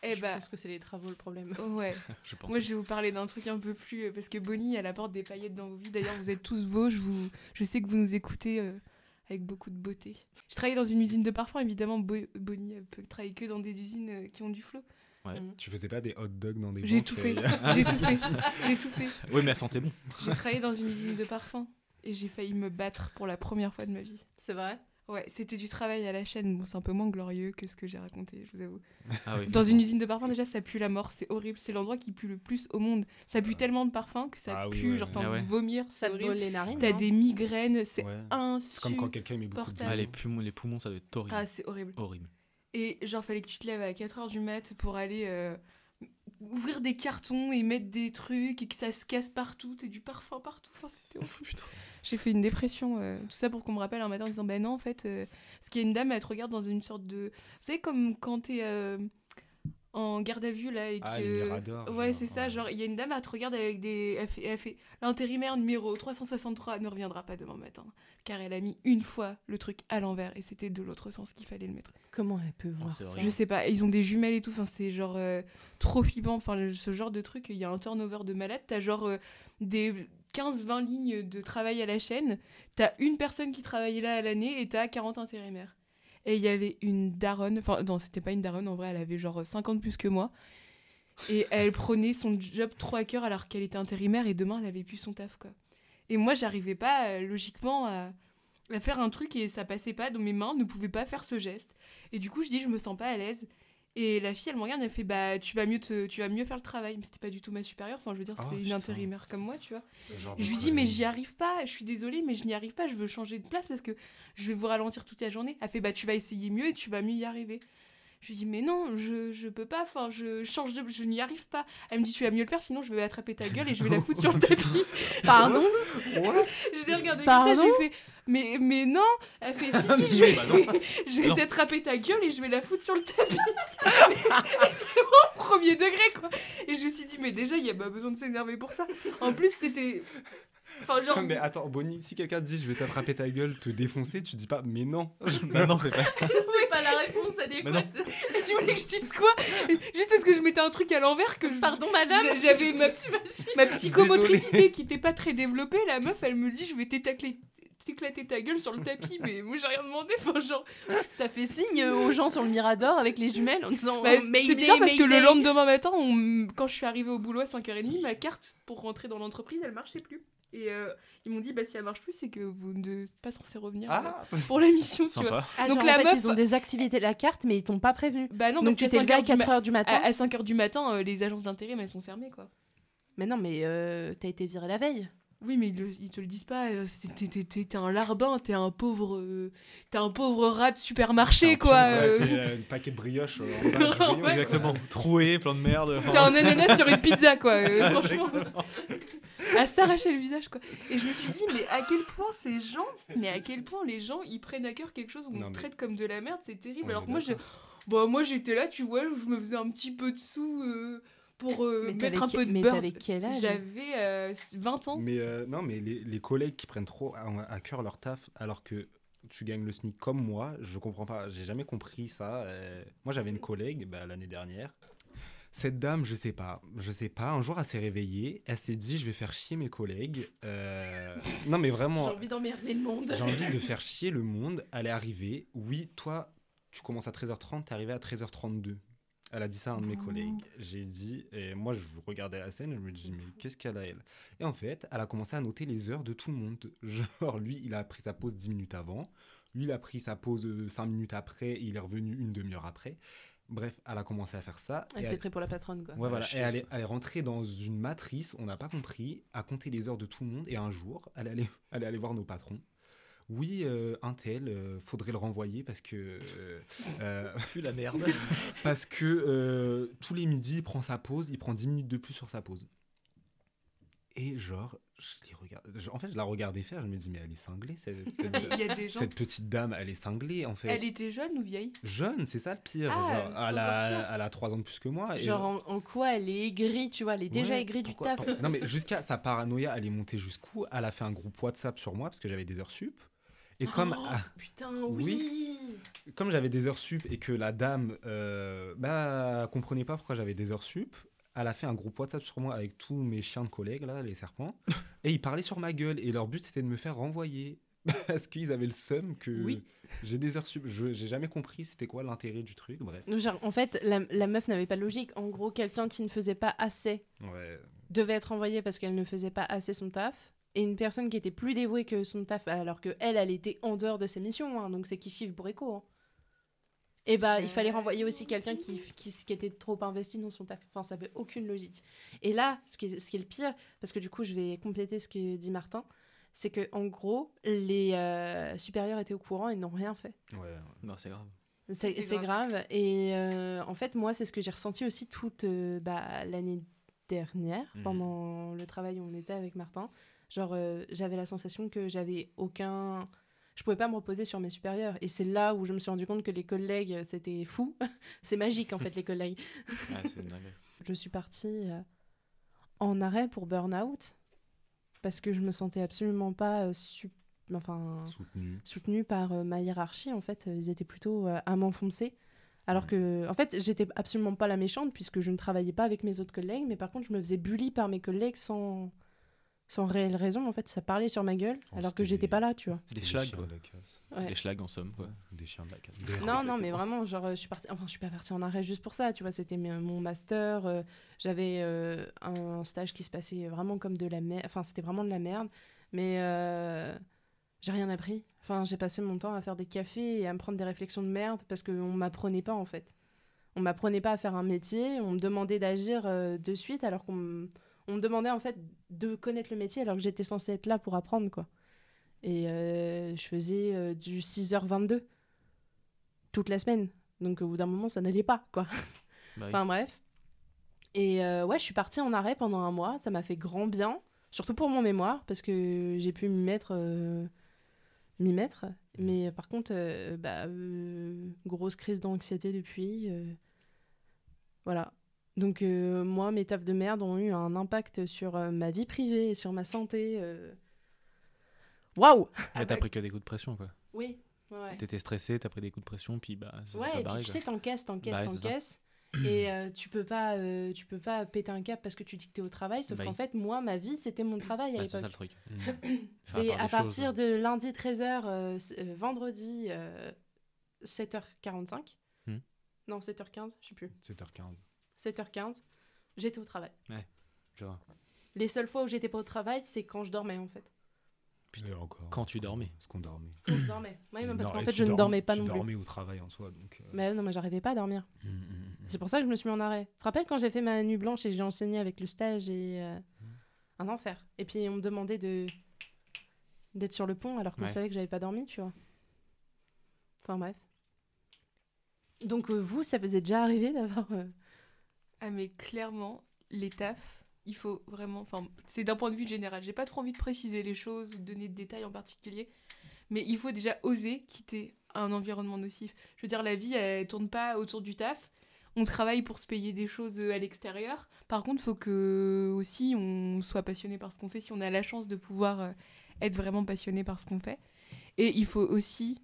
Eh je bah, pense que c'est les travaux le problème. ouais. Je pense. Moi, je vais vous parler d'un truc un peu plus. euh, Parce que Bonnie, elle apporte des paillettes dans vos vies. D'ailleurs, vous êtes tous beaux. Je, vous... je sais que vous nous écoutez euh, avec beaucoup de beauté. Je travaillais dans une usine de parfum. Évidemment, Bo- Bonnie elle peut travailler que dans des usines euh, qui ont du flot. Ouais. Mm. Tu faisais pas des hot dogs dans des J'ai tout fait. J'ai tout fait. J'ai tout fait. Oui, mais elle sentait bon. J'ai travaillé dans une usine de parfum. Et j'ai failli me battre pour la première fois de ma vie. C'est vrai? Ouais, c'était du travail à la chaîne. Bon, c'est un peu moins glorieux que ce que j'ai raconté, je vous avoue. Ah oui. Dans une usine de parfum, déjà, ça pue la mort. C'est horrible. C'est l'endroit qui pue le plus au monde. Ça pue tellement de parfum que ça Ah oui, pue. ouais, genre, t'as. Ah envie ouais. de vomir. Ça te brûle les narines T'as des migraines. C'est Ouais. C'est comme quand quelqu'un met beaucoup de. Ah, les, poumons, les poumons, ça doit être horrible. Ah, c'est horrible. horrible. Et genre, fallait que tu te lèves à 4h du mat pour aller euh, ouvrir des cartons et mettre des trucs et que ça se casse partout. T'as du parfum partout. Enfin, c'était. J'ai fait une dépression. euh, tout ça pour qu'on me rappelle un matin en disant Ben non, en fait, euh, parce qu'il y a une dame, elle te regarde dans une sorte de. Vous savez, comme quand t'es euh, en garde à vue là et Ah, que. ouais, c'est ça. ouais. Genre, il y a une dame, elle te regarde avec des. Elle fait, elle fait l'intérimaire numéro 363 ne reviendra pas demain matin. Car elle a mis une fois le truc à l'envers et c'était de l'autre sens qu'il fallait le mettre. Comment elle peut voir ça. Je sais pas, ils ont des jumelles et tout, enfin, c'est genre euh, trop flippant, enfin, le- ce genre de truc, il y a un turnover de malade, t'as genre euh, des 15-20 lignes de travail à la chaîne, t'as une personne qui travaillait là à l'année et t'as 40 intérimaires. Et il y avait une daronne, enfin non, c'était pas une daronne, en vrai, elle avait genre 50 plus que moi, et elle prenait son job trop à cœur alors qu'elle était intérimaire et demain elle avait plus son taf, quoi. Et moi, j'arrivais pas, euh, logiquement, à à faire un truc et ça passait pas dans mes mains, ne pouvaient pas faire ce geste. Et du coup, je dis, je me sens pas à l'aise. Et la fille, elle me regarde, elle fait, bah, tu vas mieux, te- tu vas mieux faire le travail. Mais c'était pas du tout ma supérieure. Enfin, je veux dire, Ah, c'était une putain. intérimaire comme moi, tu vois. Et je lui dis, mais j'y arrive pas. Je suis désolée, mais je n'y arrive pas. Je veux changer de place parce que je vais vous ralentir toute la journée. Elle fait, bah, tu vas essayer mieux et tu vas mieux y arriver. Je lui dis, mais non, je, je peux pas. Enfin, je change de, je n'y arrive pas. Elle me dit, tu vas mieux le faire, sinon je vais attraper ta gueule et je vais la foutre sur le tapis. Pardon? Je l'ai regardé comme ça, Pardon? j'ai fait mais, mais non Elle fait si, si, je vais, Bah je vais t'attraper ta gueule et je vais la foutre sur le tapis. Mais vraiment, premier degré quoi. Et je me suis dit, mais déjà, il n'y a pas besoin de s'énerver pour ça. En plus, c'était. Enfin, genre. Mais attends, Bonnie, si quelqu'un te dit je vais t'attraper ta gueule, te défoncer, tu dis pas mais non. bah non, c'est pas ça. C'est pas la réponse Mais adéquate. Mais tu voulais que je dise quoi? Juste parce que je mettais un truc à l'envers que je... Pardon, madame J'a- J'avais ma, ma psychomotricité qui était pas très développée. La meuf, elle me dit, je vais t'étacler- t'éclater ta gueule sur le tapis. Mais moi, j'ai rien demandé. Enfin, genre, T'as fait signe aux gens sur le Mirador avec les jumelles en disant Bah, oh, c'est bizarre parce que le lendemain matin, on- quand je suis arrivée au boulot à 5h30, ma carte pour rentrer dans l'entreprise, elle marchait plus. Et euh, ils m'ont dit, bah, si elle marche plus, c'est que vous n'êtes pas censé revenir Ah euh, pour la mission, tu vois. Sympa. Ah, Donc genre, la en fait, meuf- ils ont désactivé la carte, mais ils t'ont pas prévenu. Bah non, Donc tu t'es levé à 5h du ma- 4h du matin. À, 5h du matin, euh, les agences d'intérim, elles sont fermées, quoi. Mais non, mais euh, t'as été viré la veille. Oui, mais ils, le- ils te le disent pas. t'es- un larbin, t'es un pauvre, euh, t'es un pauvre rat de supermarché, quoi. euh. Ouais, t'es, un paquet de brioche. euh, en bas du rayon. Ouais. Exactement. Troué, plein de merde. T'es un ananas sur une pizza, quoi. euh, franchement. À s'arracher le visage, quoi. Et je me suis dit, mais à quel point ces gens, mais à quel point les gens, ils prennent à cœur quelque chose où on Non, mais- traite comme de la merde, c'est terrible. On Alors moi, je, bah, moi, j'étais là, tu vois, je me faisais un petit peu de sous euh, pour euh, mais mettre un peu de mais beurre. t'avais quel âge? J'avais euh, 20 ans. Mais euh, non, mais les, les collègues qui prennent trop à, à cœur leur taf alors que tu gagnes le SMIC comme moi, je comprends pas. J'ai jamais compris ça. euh. moi, j'avais une collègue bah, l'année dernière. Cette dame, je sais pas, je sais pas. Un jour, elle s'est réveillée, elle s'est dit, je vais faire chier mes collègues. Euh, Non, mais J'ai vraiment, envie d'emmerder le monde. j'ai envie de faire chier le monde. Elle est arrivée. Oui, toi, tu commences à 13h30, t'es arrivé à 13h32. Elle a dit ça à un de mes collègues. J'ai dit, et moi je regardais la scène, je me dis, mais qu'est-ce qu'elle a elle? Et en fait, elle a commencé à noter les heures de tout le monde. Genre, lui, il a pris sa pause 10 minutes avant. Lui, il a pris sa pause 5 minutes après et il est revenu une demi-heure après. Bref, elle a commencé à faire ça. Elle s'est elle- pris pour la patronne, quoi. Ouais, voilà. la Et elle est, elle est rentrée dans une matrice, on n'a pas compris, à compter les heures de tout le monde. Et un jour, elle allait, elle est allée voir nos patrons. Oui, euh, un tel, euh, faudrait le renvoyer parce que. euh, euh, Plus la merde. parce que euh, tous les midis, il prend sa pause, il prend 10 minutes de plus sur sa pause. Et genre, je les regarde, je- en fait, je la regardais faire, je me dis, mais elle est cinglée, cette, cette- Mais il y a des gens. cette petite dame, elle est cinglée, en fait. Elle était jeune ou vieille? Jeune, c'est ça le pire. Ah, Genre, elle, pire. a, elle a 3 ans de plus que moi. et Genre, en, en quoi elle est aigrie, tu vois, elle est déjà aigrie du taf. Non, mais jusqu'à sa paranoïa, elle est montée jusqu'où? Elle a fait un groupe WhatsApp sur moi parce que j'avais des heures sup. Et comme, Oh, ah, putain, oui. comme j'avais des heures sup et que la dame euh, bah, comprenait pas pourquoi j'avais des heures sup, elle a fait un groupe WhatsApp sur moi avec tous mes chiens de collègues, là, les serpents. et ils parlaient sur ma gueule. Et leur but, c'était de me faire renvoyer. Parce qu'ils avaient le seum que Oui. j'ai des heures. Je J'ai jamais compris c'était quoi l'intérêt du truc. Bref. Genre, en fait, la, la meuf n'avait pas de logique. En gros, quelqu'un qui ne faisait pas assez Ouais. devait être envoyée parce qu'elle ne faisait pas assez son taf. Et une personne qui était plus dévouée que son taf, alors que elle, elle était en dehors de ses missions. hein, donc c'est qui pour écho. hein. Et bah, il fallait renvoyer aussi quelqu'un qui, qui, qui était trop investi dans son taf. Enfin, ça avait aucune logique. Et là, ce qui est, ce qui est le pire, parce que du coup, je vais compléter ce que dit Martin, c'est que en gros, les euh, supérieurs étaient au courant et n'ont rien fait. Ouais. non, c'est grave. C'est C'est c'est grave. Et euh, en fait, moi, c'est ce que j'ai ressenti aussi toute euh, bah, l'année dernière, Mhm. pendant le travail où on était avec Martin. Genre, euh, j'avais la sensation que j'avais aucun. Je pouvais pas me reposer sur mes supérieurs. Et c'est là où je me suis rendu compte que les collègues, c'était fou. c'est magique, en fait, les collègues. Je suis partie euh, en arrêt pour burn-out parce que je me sentais absolument pas euh, su- enfin, Soutenu. soutenue par euh, ma hiérarchie. En fait, ils étaient plutôt à m'enfoncer. Alors que, en fait, j'étais absolument pas la méchante puisque je ne travaillais pas avec mes autres collègues, mais par contre, je me faisais bully par mes collègues sans, sans réelle raison. En fait, ça parlait sur ma gueule Oh, alors que j'étais pas là, tu vois. Des Des schlags, quoi. de. Ouais. Des schlags en somme, quoi. Des chiens de la casse. Non, non, mais vraiment, genre, euh, je suis partie. Enfin, je suis pas partie en arrêt juste pour ça, tu vois. C'était mon master. euh, J'avais euh, un stage qui se passait vraiment comme de la merde. Enfin, c'était vraiment de la merde. Mais euh, j'ai rien appris. Enfin, j'ai passé mon temps à faire des cafés et à me prendre des réflexions de merde parce qu'on m'apprenait pas, en fait. On m'apprenait pas à faire un métier. On me demandait d'agir euh, de suite alors qu'on me- on me demandait, en fait, de connaître le métier alors que j'étais censée être là pour apprendre, quoi. Et euh, je faisais euh, du 6h22 toute la semaine. Donc au bout d'un moment, ça n'allait pas, quoi. Bah oui. Enfin bref. Et euh, ouais, je suis partie en arrêt pendant un mois. Ça m'a fait grand bien, surtout pour mon mémoire, parce que j'ai pu m'y mettre. m'y mettre. Mais euh, par contre, bah, grosse crise d'anxiété depuis. voilà. Donc euh, moi, mes tafs de merde ont eu un impact sur euh, ma vie privée et sur ma santé. euh. Waouh Ah Ouais, t'as bah- pris que des coups de pression, quoi. Oui. Ouais. T'étais stressé, t'as pris des coups de pression, puis bah, ça Ouais, et barré, puis tu quoi. sais, t'encaisses, t'encaisses, Bah t'encaisses. Et euh, tu peux pas euh, tu peux pas péter un cap parce que tu dis que t'es au travail, sauf Bah qu'en fait, moi, ma vie, c'était mon travail à Ouais, c'est ça le l'époque. truc. Mm. Faire C'est part à partir choses. de lundi 13h, vendredi euh, 7h45. Hmm. Non, 7h15, je sais plus. 7h15. 7h15, j'étais au travail. Je vois. Les seules fois où j'étais pas au travail, c'est quand je dormais en fait. Putain, encore. Quand tu dormais. Parce qu'on dormait. Quand je dormais. Oui, mais parce qu'en fait, tu je ne dorm- dormais pas tu non plus. dormais au travail en soi. Donc, euh, Mais non, mais j'arrivais pas à dormir. mm, mm, mm. C'est pour ça que je me suis mis en arrêt. Tu te rappelles quand j'ai fait ma nuit blanche et j'ai enseigné avec le stage et euh, un enfer. Et puis on me demandait de d'être sur le pont alors qu'on Ouais. savait que j'avais pas dormi, tu vois. Enfin bref. Donc euh, vous, ça vous est déjà arrivé d'avoir euh, Ah mais clairement, les tafs, il faut vraiment... Enfin, c'est d'un point de vue général. J'ai pas trop envie de préciser les choses de donner de détails en particulier. Mais il faut déjà oser quitter un environnement nocif. Je veux dire, la vie, elle tourne pas autour du taf. On travaille pour se payer des choses euh, à l'extérieur. Par contre, faut que aussi on soit passionné par ce qu'on fait. Si on a la chance de pouvoir euh, être vraiment passionné par ce qu'on fait. Et il faut aussi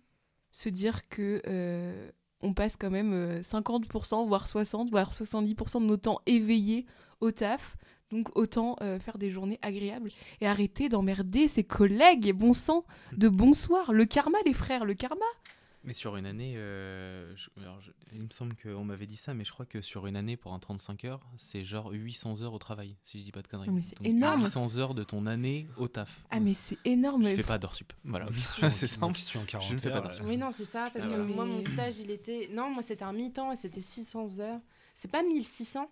se dire que euh, on passe quand même euh, 50%, voire 60, voire 70% de nos temps éveillés au taf. Donc autant euh, faire des journées agréables et arrêter d'emmerder ses collègues et bon sang de bonsoir. Le karma, les frères, le karma. Mais sur une année, euh, je- alors, je- il me semble qu'on m'avait dit ça, mais je crois que sur une année, pour un 35 heures, c'est genre 800 heures au travail, si je dis pas de conneries. Ah, mais c'est Donc, énorme. 800 heures de ton année au taf. Ah, mais c'est énorme. Je fais pas d'heures sup. Voilà, c'est simple. Qui suis en 40 Je ne fais pas heures, d'heures. euh, Oui, non, c'est ça, parce Ah, que voilà. moi, mon Mais- stage, il était. Non, moi, c'était un mi-temps et c'était 600 heures. C'est pas 1600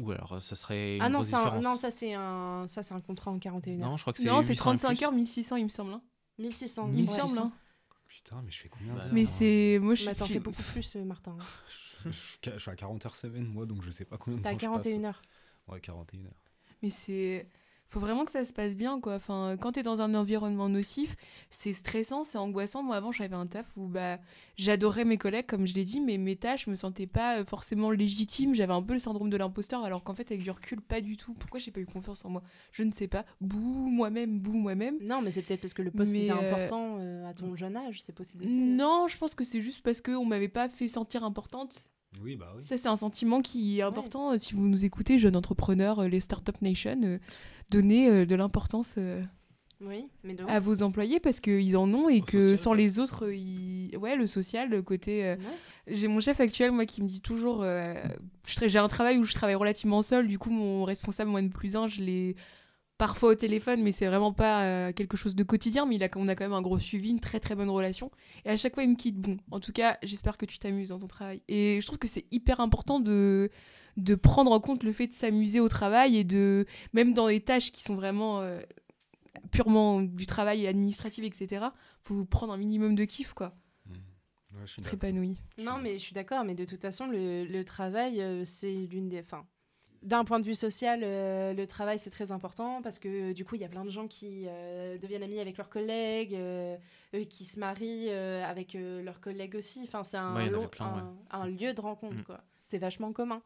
Ou alors, ça serait une Ah non, grosse un... non, ça, c'est un... ça, c'est un contrat en 41 heures. Non, je crois que c'est Non, c'est 800 et 35 plus. heures, 1600, il me semble. hein. 1600. Il me semble. hein. Putain, mais je fais combien Bah, d'heures Mais moi c'est. Moi, je Mais t'en suis. fais beaucoup plus, euh, Martin. je, je- je suis à 40 heures semaine, moi, donc je sais pas combien de T'as temps je passe. 41 heures. Ouais, 41 heures. Mais c'est. Faut vraiment que ça se passe bien, quoi. Enfin, quand t'es dans un environnement nocif, c'est stressant, c'est angoissant. Moi, avant, j'avais un taf où bah, j'adorais mes collègues, comme je l'ai dit, mais mes tâches, je me sentais pas euh, forcément légitime. J'avais un peu le syndrome de l'imposteur, alors qu'en fait, avec du recul, pas du tout. Pourquoi j'ai pas eu confiance en moi? Je ne sais pas. Bouh, moi-même, bouh, moi-même. Non, mais c'est peut-être parce que le poste Mais, était euh, important euh, à ton jeune âge, c'est possible aussi. Non, je pense que c'est juste parce qu'on m'avait pas fait sentir importante. Oui, bah oui. Ça, c'est un sentiment qui est important. Euh, Si vous nous écoutez, jeunes entrepreneurs, euh, les Startup Nation, euh, donnez euh, de l'importance euh, Oui, mais de à vos employés parce qu'ils en ont et Au que social, sans les autres, ils... ouais, le social, le côté. euh, Ouais. J'ai mon chef actuel, moi, qui me dit toujours. euh, J'ai un travail où je travaille relativement seul. Du coup, mon responsable, moi, N plus 1, je l'ai parfois au téléphone, mais c'est vraiment pas euh, quelque chose de quotidien. Mais il a, on a quand même un gros suivi, une très très bonne relation. Et à chaque fois, il me quitte. Bon, en tout cas, j'espère que tu t'amuses dans ton travail. Et je trouve que c'est hyper important de de prendre en compte le fait de s'amuser au travail et de même dans les tâches qui sont vraiment euh, purement du travail administratif etc faut prendre un minimum de kiff quoi Mmh. Ouais, je suis épanoui Non, mais je suis d'accord, mais de toute façon, le, le travail, euh, c'est l'une des. Enfin, d'un point de vue social, euh, le travail, c'est très important parce que du coup, il y a plein de gens qui euh, deviennent amis avec leurs collègues, euh, qui se marient avec leurs collègues aussi. Enfin, c'est un, Ouais, il y en avait long- plein, un, ouais. un lieu de rencontre, Mm. quoi. C'est vachement commun.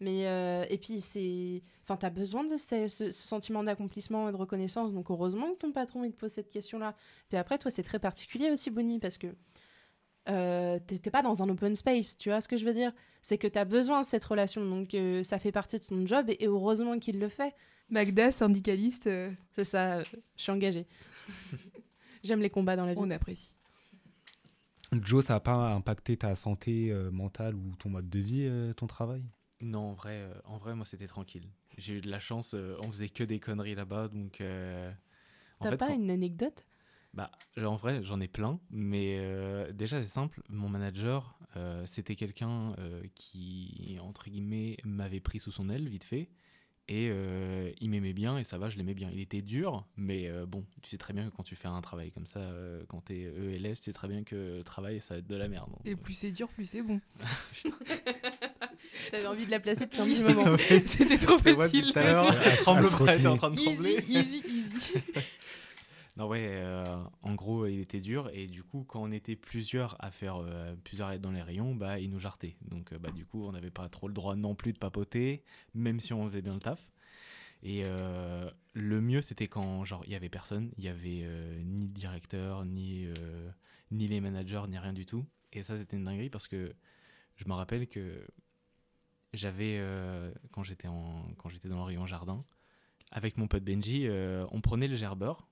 Mais, et puis, c'est. Enfin, t'as besoin de ce, ce- ce sentiment d'accomplissement et de reconnaissance. Donc, heureusement que ton patron, il te pose cette question-là. Puis après, toi, c'est très particulier aussi, Bonnie, parce que euh, t'es pas dans un open space, tu vois ce que je veux dire? C'est que tu as besoin de cette relation, donc euh, ça fait partie de son job, et, et heureusement qu'il le fait. Magda syndicaliste euh, C'est ça, euh, je suis engagée. J'aime les combats dans la vie. on apprécie Joe, ça a pas impacté ta santé euh, mentale ou ton mode de vie, euh, ton travail? Non, en vrai, euh, en vrai moi, c'était tranquille. J'ai eu de la chance, euh, on faisait que des conneries là-bas, donc... euh, T'as pas quand- une anecdote? Bah, en vrai, j'en ai plein, mais euh, déjà, c'est simple. Mon manager, euh, c'était quelqu'un euh, qui, entre guillemets, m'avait pris sous son aile, vite fait. Et euh, il m'aimait bien, et ça va, je l'aimais bien. Il était dur, mais euh, bon, tu sais très bien que quand tu fais un travail comme ça, euh, quand t'es ELS, tu sais très bien que le travail, ça va être de la merde. et plus c'est dur plus c'est bon T'avais envie de la placer depuis un petit moment. c'était trop facile tout à l'heure, Elle tremble pas, elle était en train de trembler. easy easy easy Non, ouais, euh, en gros, il était dur. Et du coup, quand on était plusieurs à faire euh, plusieurs aides dans les rayons, bah, il nous jartait. Donc, euh, bah, du coup, on n'avait pas trop le droit non plus de papoter, même si on faisait bien le taf. Et le mieux, c'était quand, genre, il y avait personne. Il y avait ni directeur, ni, ni les managers, ni rien du tout. Et ça, c'était une dinguerie parce que je me rappelle que j'avais, quand j'étais quand j'étais dans le rayon jardin, avec mon pote Benji, on prenait le gerbeur.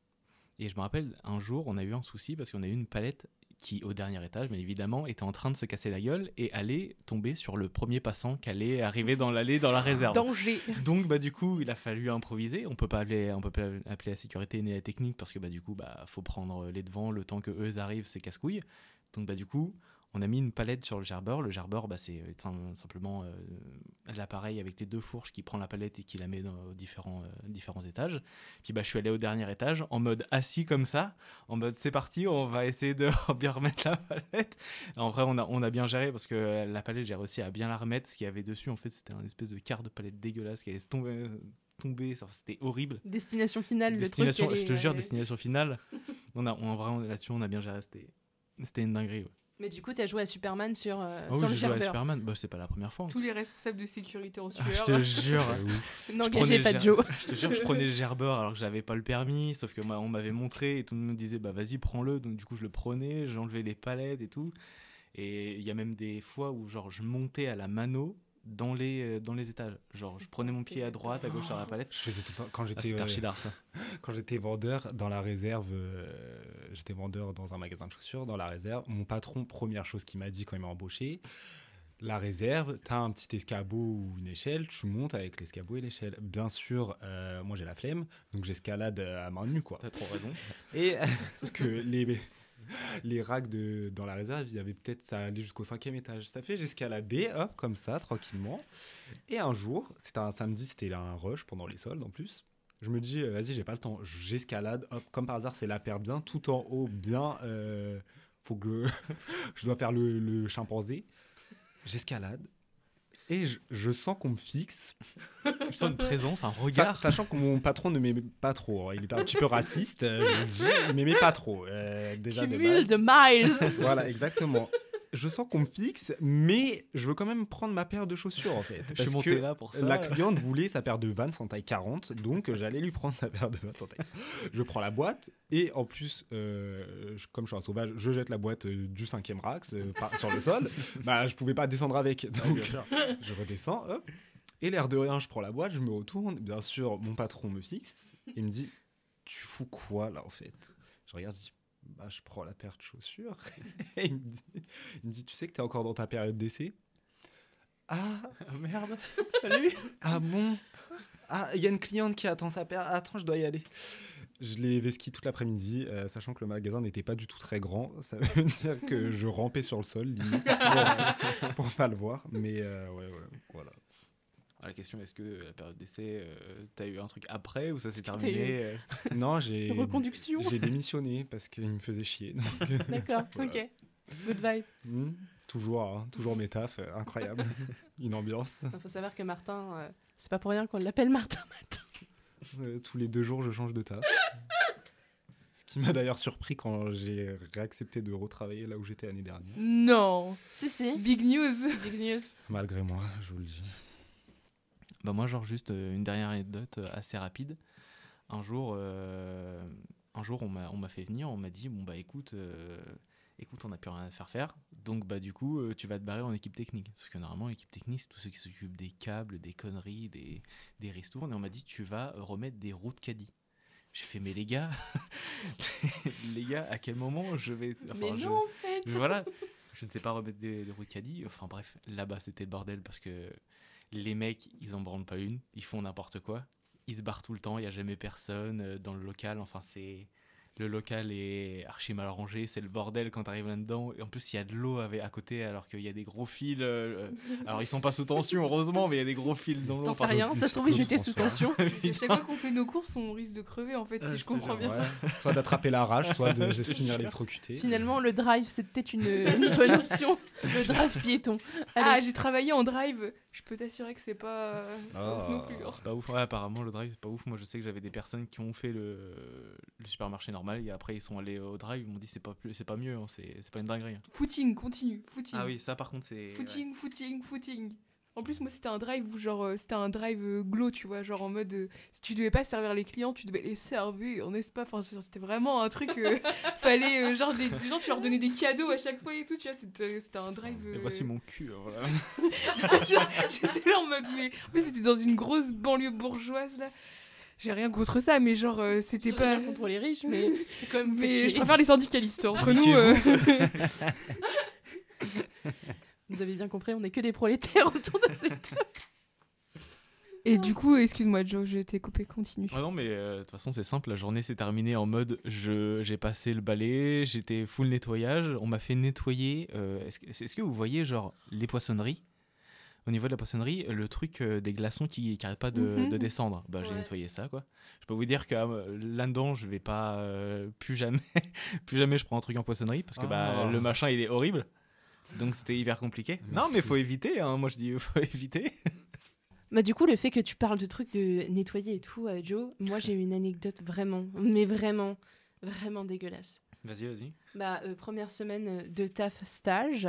Et je me rappelle, un jour, on a eu un souci parce qu'on a eu une palette qui, au dernier étage, mais évidemment, était en train de se casser la gueule et allait tomber sur le premier passant qui allait arriver dans l'allée, dans la réserve. danger Donc, bah, du coup, il a fallu improviser. On peut pas appeler, on peut pas appeler la sécurité ni la technique parce que, bah, du coup, bah, faut prendre les devants. Le temps que eux arrivent, c'est casse-couille. Donc, bah, du coup, on a mis une palette sur le gerbeur. Le gerbeur, bah, c'est euh, sim- simplement euh, l'appareil avec les deux fourches qui prend la palette et qui la met dans aux différents, euh, différents étages. Puis, bah, je suis allé au dernier étage en mode assis comme ça, en mode c'est parti, on va essayer de bien remettre la palette. En vrai, on a, on a bien géré parce que la palette, j'ai réussi à bien la remettre. Ce qu'il y avait dessus, en fait, c'était un espèce de quart de palette dégueulasse qui allait se tomber. C'était horrible. Destination finale, Destination, le truc. je te est, jure, destination finale. on a, on, vraiment, là-dessus, on a bien géré. C'était, c'était une dinguerie. ouais. Mais du coup, t'as joué à Superman sur, euh, Ah oui, sur le j'ai joué à. Superman. Bah, c'est pas la première fois. tous les responsables de sécurité en Ah, sueur je te jure. N'engagez prenais pas le Joe. Je te jure, je prenais le gerbeur alors que j'avais pas le permis, sauf que moi, on m'avait montré et tout le monde me disait bah vas-y prends-le. Donc du coup je le prenais, j'enlevais les palettes et tout. Et il y a même des fois où genre je montais à la mano dans les, euh, dans les étages. Genre, je prenais mon pied à droite, à gauche sur la palette. Je faisais tout le temps. Quand Ah, j'étais euh, ça. quand j'étais vendeur dans la réserve, euh, j'étais vendeur dans un magasin de chaussures dans la réserve. Mon patron, première chose qu'il m'a dit quand il m'a embauché, la réserve, tu as un petit escabeau ou une échelle, tu montes avec l'escabeau et l'échelle. Bien sûr, euh, moi j'ai la flemme, donc j'escalade à main nue quoi. T'as trop raison. Et sauf que les, les racks de, dans la réserve, il y avait peut-être ça allait jusqu'au cinquième étage. Ça fait j'escaladais, hop, comme ça, tranquillement. Et un jour, c'était un samedi, c'était un rush pendant les soldes en plus. Je me dis, euh, vas-y, j'ai pas le temps. J'escalade, hop, comme par hasard, c'est la paire bien, tout en haut, bien. euh, faut que je dois faire le chimpanzé. J'escalade. Et je, je sens qu'on me fixe. Je sens une présence, un Sa- regard. sachant que mon patron ne m'aimait pas trop. hein. Il était un petit peu raciste, euh, je dis. Il m'aimait pas trop. euh, déjà de miles. Voilà, exactement. Je sens qu'on me fixe, mais je veux quand même prendre ma paire de chaussures en fait. Je suis monté que là pour ça. la cliente voulait sa paire de Vans en taille 40, donc j'allais lui prendre sa paire de Vans en taille. Je prends la boîte et en plus, euh, je- comme je suis un sauvage, je jette la boîte euh, du cinquième rack euh, par- sur le sol. Bah, je pouvais pas descendre avec, donc je redescends. hop. Et l'air de rien, je prends la boîte, je me retourne. Bien sûr, mon patron me fixe et me dit Tu fous quoi là en fait? Je regarde, je dis Bah, je prends la paire de chaussures. et il me, dit, il me dit Tu sais que tu es encore dans ta période d'essai? Ah, merde. Salut. ah bon? Ah, il y a une cliente qui attend sa paire. Attends, je dois y aller. Je l'ai vesqui toute l'après-midi, euh, sachant que le magasin n'était pas du tout très grand. Ça veut dire que je rampais sur le sol, limite, pour, pour pas le voir. Mais euh, ouais, ouais, voilà. La question, est-ce que la période d'essai, euh, t'as eu un truc après ou ça s'est terminé euh Non, j'ai Reconduction. j'ai démissionné parce qu'il me faisait chier. euh, D'accord, Voilà. ok. Good vibe. hmm, toujours, hein, toujours mes tafs, euh, incroyable. Une ambiance. Il faut savoir que Martin, euh, c'est pas pour rien qu'on l'appelle Martin Matin. Euh, tous les deux jours, je change de taf. Ce qui m'a d'ailleurs surpris quand j'ai réaccepté de retravailler là où j'étais l'année dernière. Non. Si, si. Big news. Big news. Malgré moi, je vous le dis. Bah moi, genre juste euh, une dernière anecdote euh, assez rapide. Un jour, euh, un jour, on m'a, on m'a fait venir, on m'a dit bon bah écoute, euh, écoute, on n'a plus rien à faire faire, donc bah du coup, tu vas te barrer en équipe technique. Parce que normalement, l'équipe technique, c'est tous ceux qui s'occupent des câbles, des conneries, des, des ristournes. Et on m'a dit tu vas remettre des roues de caddie. J'ai fait mais les gars, les gars, à quel moment je vais, enfin, Mais je- non, en fait. voilà, je ne sais pas remettre des, des roues de caddie. Enfin bref, là-bas c'était le bordel parce que les mecs, ils en branlent pas une, ils font n'importe quoi. Ils se barrent tout le temps, il n'y a jamais personne euh, dans le local. Enfin, c'est. Le local est archi mal rangé, c'est le bordel quand tu arrives là-dedans. Et en plus, il y a de l'eau avec- à côté alors qu'il y a des gros fils. euh, euh, alors, ils sont pas sous tension, heureusement, mais il y a des gros fils dans l'eau. T'en sais rien, ça se trouve, ils étaient sous tension. Et chaque fois qu'on fait nos courses, on risque de crever en fait, si je comprends bien. Ouais. Soit d'attraper la rage, soit de, de se finir électrocuté. Finalement, le drive, c'était une, une bonne option. Le drive piéton. Ah, j'ai travaillé en drive. Je peux t'assurer que c'est pas euh, pas ouf non Ah. plus. hein. C'est pas ouf. Ouais, apparemment, le drive, c'est pas ouf. Moi, je sais que j'avais des personnes qui ont fait le, le supermarché normal et après, ils sont allés au drive. Ils m'ont dit, c'est pas, plus- c'est pas mieux, hein, c'est c'est pas une dinguerie. hein. Footing, continue. Footing. Ah oui, ça, par contre, c'est. Footing, footing, footing. En plus, moi, c'était un drive où, genre, euh, c'était un drive euh, glow, tu vois, genre en mode, euh, si tu devais pas servir les clients, tu devais les servir, n'est-ce pas Enfin, c'était vraiment un truc, euh, fallait, euh, genre, des, des gens, tu leur donnais des cadeaux à chaque fois et tout, tu vois, c'était c'était un drive. Et voici mon cul, voilà. J'étais là en mode, mais en plus, c'était dans une grosse banlieue bourgeoise, là. J'ai rien contre ça, mais genre, euh, c'était pas. rien contre les riches, mais quand même. Mais fait je préfère les syndicalistes. Entre nous, euh, Vous avez bien compris, on n'est que des prolétaires autour de cette table. Et du coup, excuse-moi, Joe, j'ai été coupé, continue. Ah non, mais euh, de toute façon, c'est simple. La journée s'est terminée en mode je, j'ai passé le balai, j'étais full nettoyage. On m'a fait nettoyer. euh, est-ce, que, est-ce que vous voyez, genre, les poissonneries? Au niveau de la poissonnerie, le truc euh, des glaçons qui n'arrêtent pas de, Mhm. de descendre. Bah, j'ai Ouais. nettoyé ça, quoi. Je peux vous dire que euh, là-dedans, je vais pas. euh, plus jamais. plus jamais je prends un truc en poissonnerie parce que bah, Ah. le machin, il est horrible. Donc c'était hyper compliqué. Non, mais faut éviter. hein. Moi, je dis faut éviter. Bah, du coup, le fait que tu parles de trucs de nettoyer et tout, euh, Joe, moi j'ai une anecdote vraiment, mais vraiment, vraiment dégueulasse. Vas-y, vas-y. Bah, euh, première semaine de taf stage,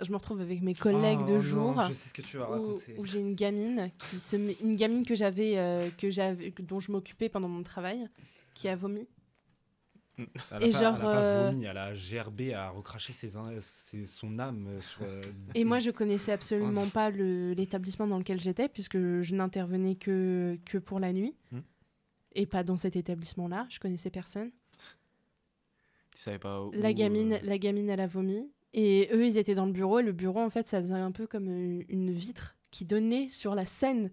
je me retrouve avec mes collègues Oh de non, jour. Je sais ce que tu vas où, raconter. où j'ai une gamine qui se met- une gamine que j'avais euh, que j'avais dont je m'occupais pendant mon travail qui a vomi Elle Et pas, genre, elle a pas vomi, elle a gerbé, à recracher ses, son âme euh, sur. Et moi, je connaissais absolument pas l'établissement dans lequel j'étais, puisque je n'intervenais que, que pour la nuit. Hmm. Et pas dans cet établissement-là. Je connaissais personne. Tu savais pas où. La gamine, euh, la gamine, elle a vomi. Et eux, ils étaient dans le bureau. Et le bureau, en fait, ça faisait un peu comme euh, une vitre qui donnait sur la scène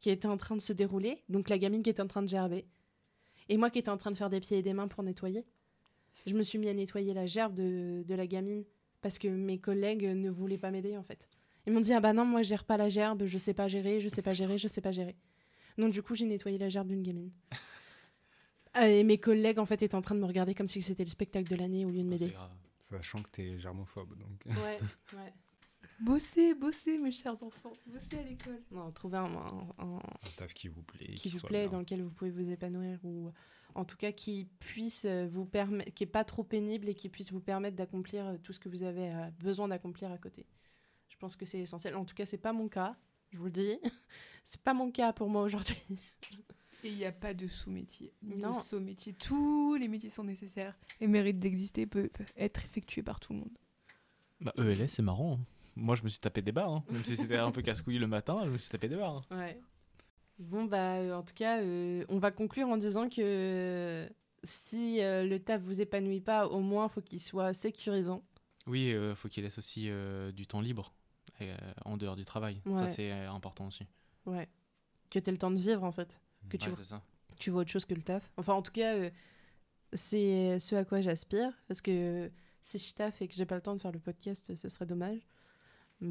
qui était en train de se dérouler. Donc la gamine qui était en train de gerber. Et moi qui étais en train de faire des pieds et des mains pour nettoyer. Je me suis mis à nettoyer la gerbe de, de la gamine parce que mes collègues ne voulaient pas m'aider, en fait. Ils m'ont dit Ah bah non, moi, je gère pas la gerbe, je sais pas gérer, je sais pas gérer, je sais pas gérer. Donc du coup, j'ai nettoyé la gerbe d'une gamine. Euh, Et mes collègues, en fait, étaient en train de me regarder comme si c'était le spectacle de l'année au lieu de c'est m'aider. Sachant que t'es germophobe. Donc... Ouais, ouais. Bossez, bossez, mes chers enfants. Bossez à l'école. Non, trouver un, un- un- Un taf qui vous plaît. qui vous soit plaît, bien. dans lequel vous pouvez vous épanouir, ou en tout cas qui puisse euh, vous permettre, qui est pas trop pénible et qui puisse vous permettre d'accomplir euh, tout ce que vous avez euh, besoin d'accomplir à côté. Je pense que c'est essentiel. En tout cas, c'est pas mon cas. Je vous le dis, c'est pas mon cas pour moi aujourd'hui. Et il n'y a pas de sous-métier. Non. de saut-métier. Tous les métiers sont nécessaires et méritent d'exister, peuvent peuvent être effectués par tout le monde. Bah, ELS, c'est marrant. hein. Moi, je me suis tapé des barres. hein. Même si c'était un peu casse-couille le matin, je me suis tapé des barres. hein. Ouais. Bon bah, euh, en tout cas, euh, on va conclure en disant que euh, si euh, le taf vous épanouit pas, au moins faut qu'il soit sécurisant. Oui, il faut qu'il laisse aussi euh, du temps libre euh, en dehors du travail. Ça, c'est euh, important aussi. Ouais. Que tu le temps de vivre en fait. Que tu Ouais, c'est ça. tu vois autre chose que le taf. Enfin, en tout cas, euh, c'est ce à quoi j'aspire. Parce que si je taffe et que j'ai pas le temps de faire le podcast, ce serait dommage.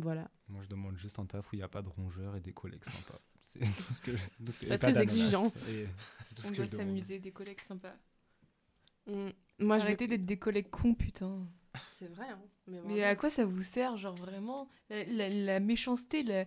Voilà. Moi, je demande juste un taf où il n'y a pas de rongeurs et des collègues sympas. C'est tout ce que, c'est tout ce que- Pas très exigeant. Tout ce On que doit je s'amuser, des collègues sympas. Moi, je Arrêtez d'être des collègues cons, putain. C'est vrai, hein. Mais, à quoi ça vous sert, genre vraiment? La, la- la méchanceté, la-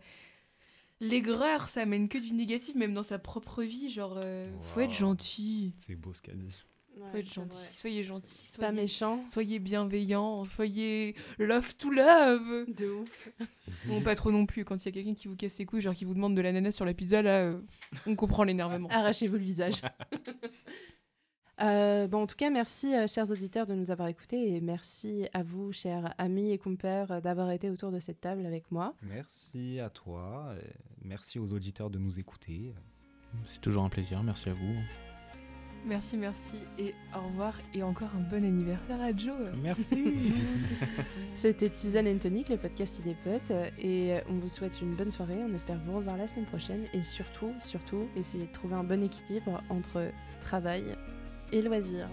l'aigreur, ça amène que du négatif, même dans sa propre vie. Genre, euh, faut être gentil. C'est beau ce qu'elle dit. Ouais, Faut être gentil. vrai. Soyez gentil. Pas Soyez, méchant. soyez bienveillant. Soyez love to love. De ouf. Bon, pas trop non plus. Quand il y a quelqu'un qui vous casse les couilles, genre qui vous demande de l'ananas sur la pizza, là, euh, on comprend l'énervement. Arrachez-vous le visage. Euh, bon, en tout cas, merci, euh, chers auditeurs, de nous avoir écoutés et merci à vous, chers amis et compères, d'avoir été autour de cette table avec moi. Merci à toi. et Merci aux auditeurs de nous écouter. C'est toujours un plaisir. Merci à vous. Merci, merci et au revoir. Et encore un bon anniversaire à Joe. Merci. C'était Tisane and Tonic, le podcast des potes, et on vous souhaite une bonne soirée. On espère vous revoir la semaine prochaine et surtout, surtout, essayez de trouver un bon équilibre entre travail et loisirs.